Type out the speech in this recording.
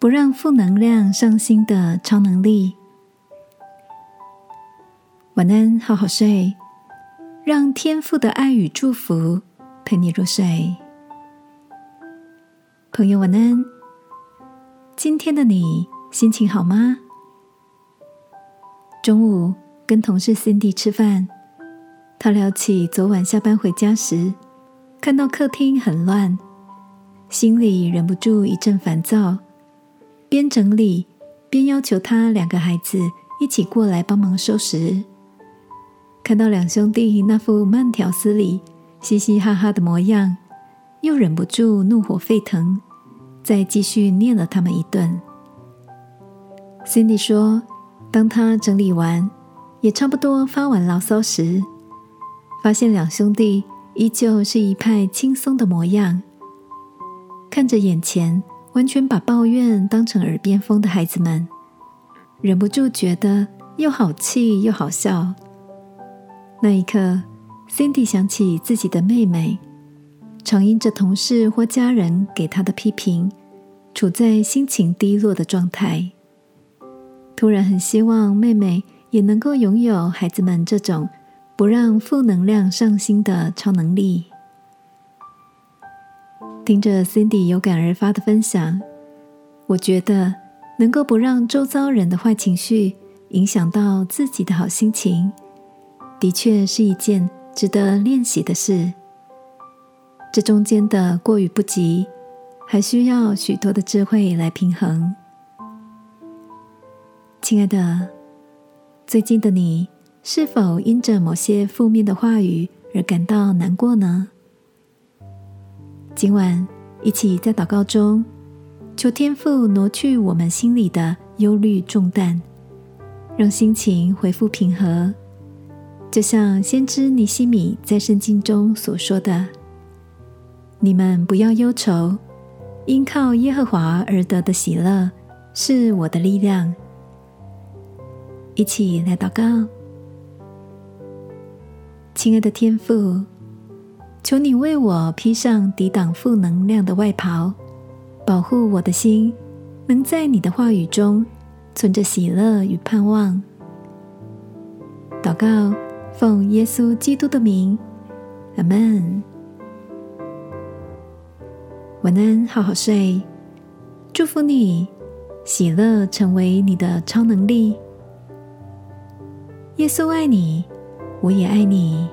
不让负能量上心的超能力。晚安，好好睡，让天赋的爱与祝福陪你入睡。朋友，晚安。今天的你心情好吗？中午跟同事 Cindy 吃饭，他聊起昨晚下班回家时，看到客厅很乱，心里忍不住一阵烦躁，边整理边要求他两个孩子一起过来帮忙收拾。看到两兄弟那副慢条斯理、嘻嘻哈哈的模样，又忍不住怒火沸腾，再继续念了他们一顿。Cindy 说。当他整理完，也差不多发完牢骚时，发现两兄弟依旧是一派轻松的模样。看着眼前完全把抱怨当成耳边风的孩子们，忍不住觉得又好气又好笑。那一刻，Cindy 想起自己的妹妹，常因着同事或家人给她的批评，处在心情低落的状态。突然很希望妹妹也能够拥有孩子们这种不让负能量上心的超能力。听着 Cindy 有感而发的分享，我觉得能够不让周遭人的坏情绪影响到自己的好心情，的确是一件值得练习的事。这中间的过与不及，还需要许多的智慧来平衡。亲爱的，最近的你是否因着某些负面的话语而感到难过呢？今晚一起在祷告中，求天父挪去我们心里的忧虑重担，让心情恢复平和。就像先知尼西米在圣经中所说的：“你们不要忧愁，因靠耶和华而得的喜乐是我的力量。”一起来祷告，亲爱的天父，求你为我披上抵挡负能量的外袍，保护我的心，能在你的话语中存着喜乐与盼望。祷告，奉耶稣基督的名，阿门。晚安，好好睡，祝福你，喜乐成为你的超能力。耶稣爱你，我也爱你。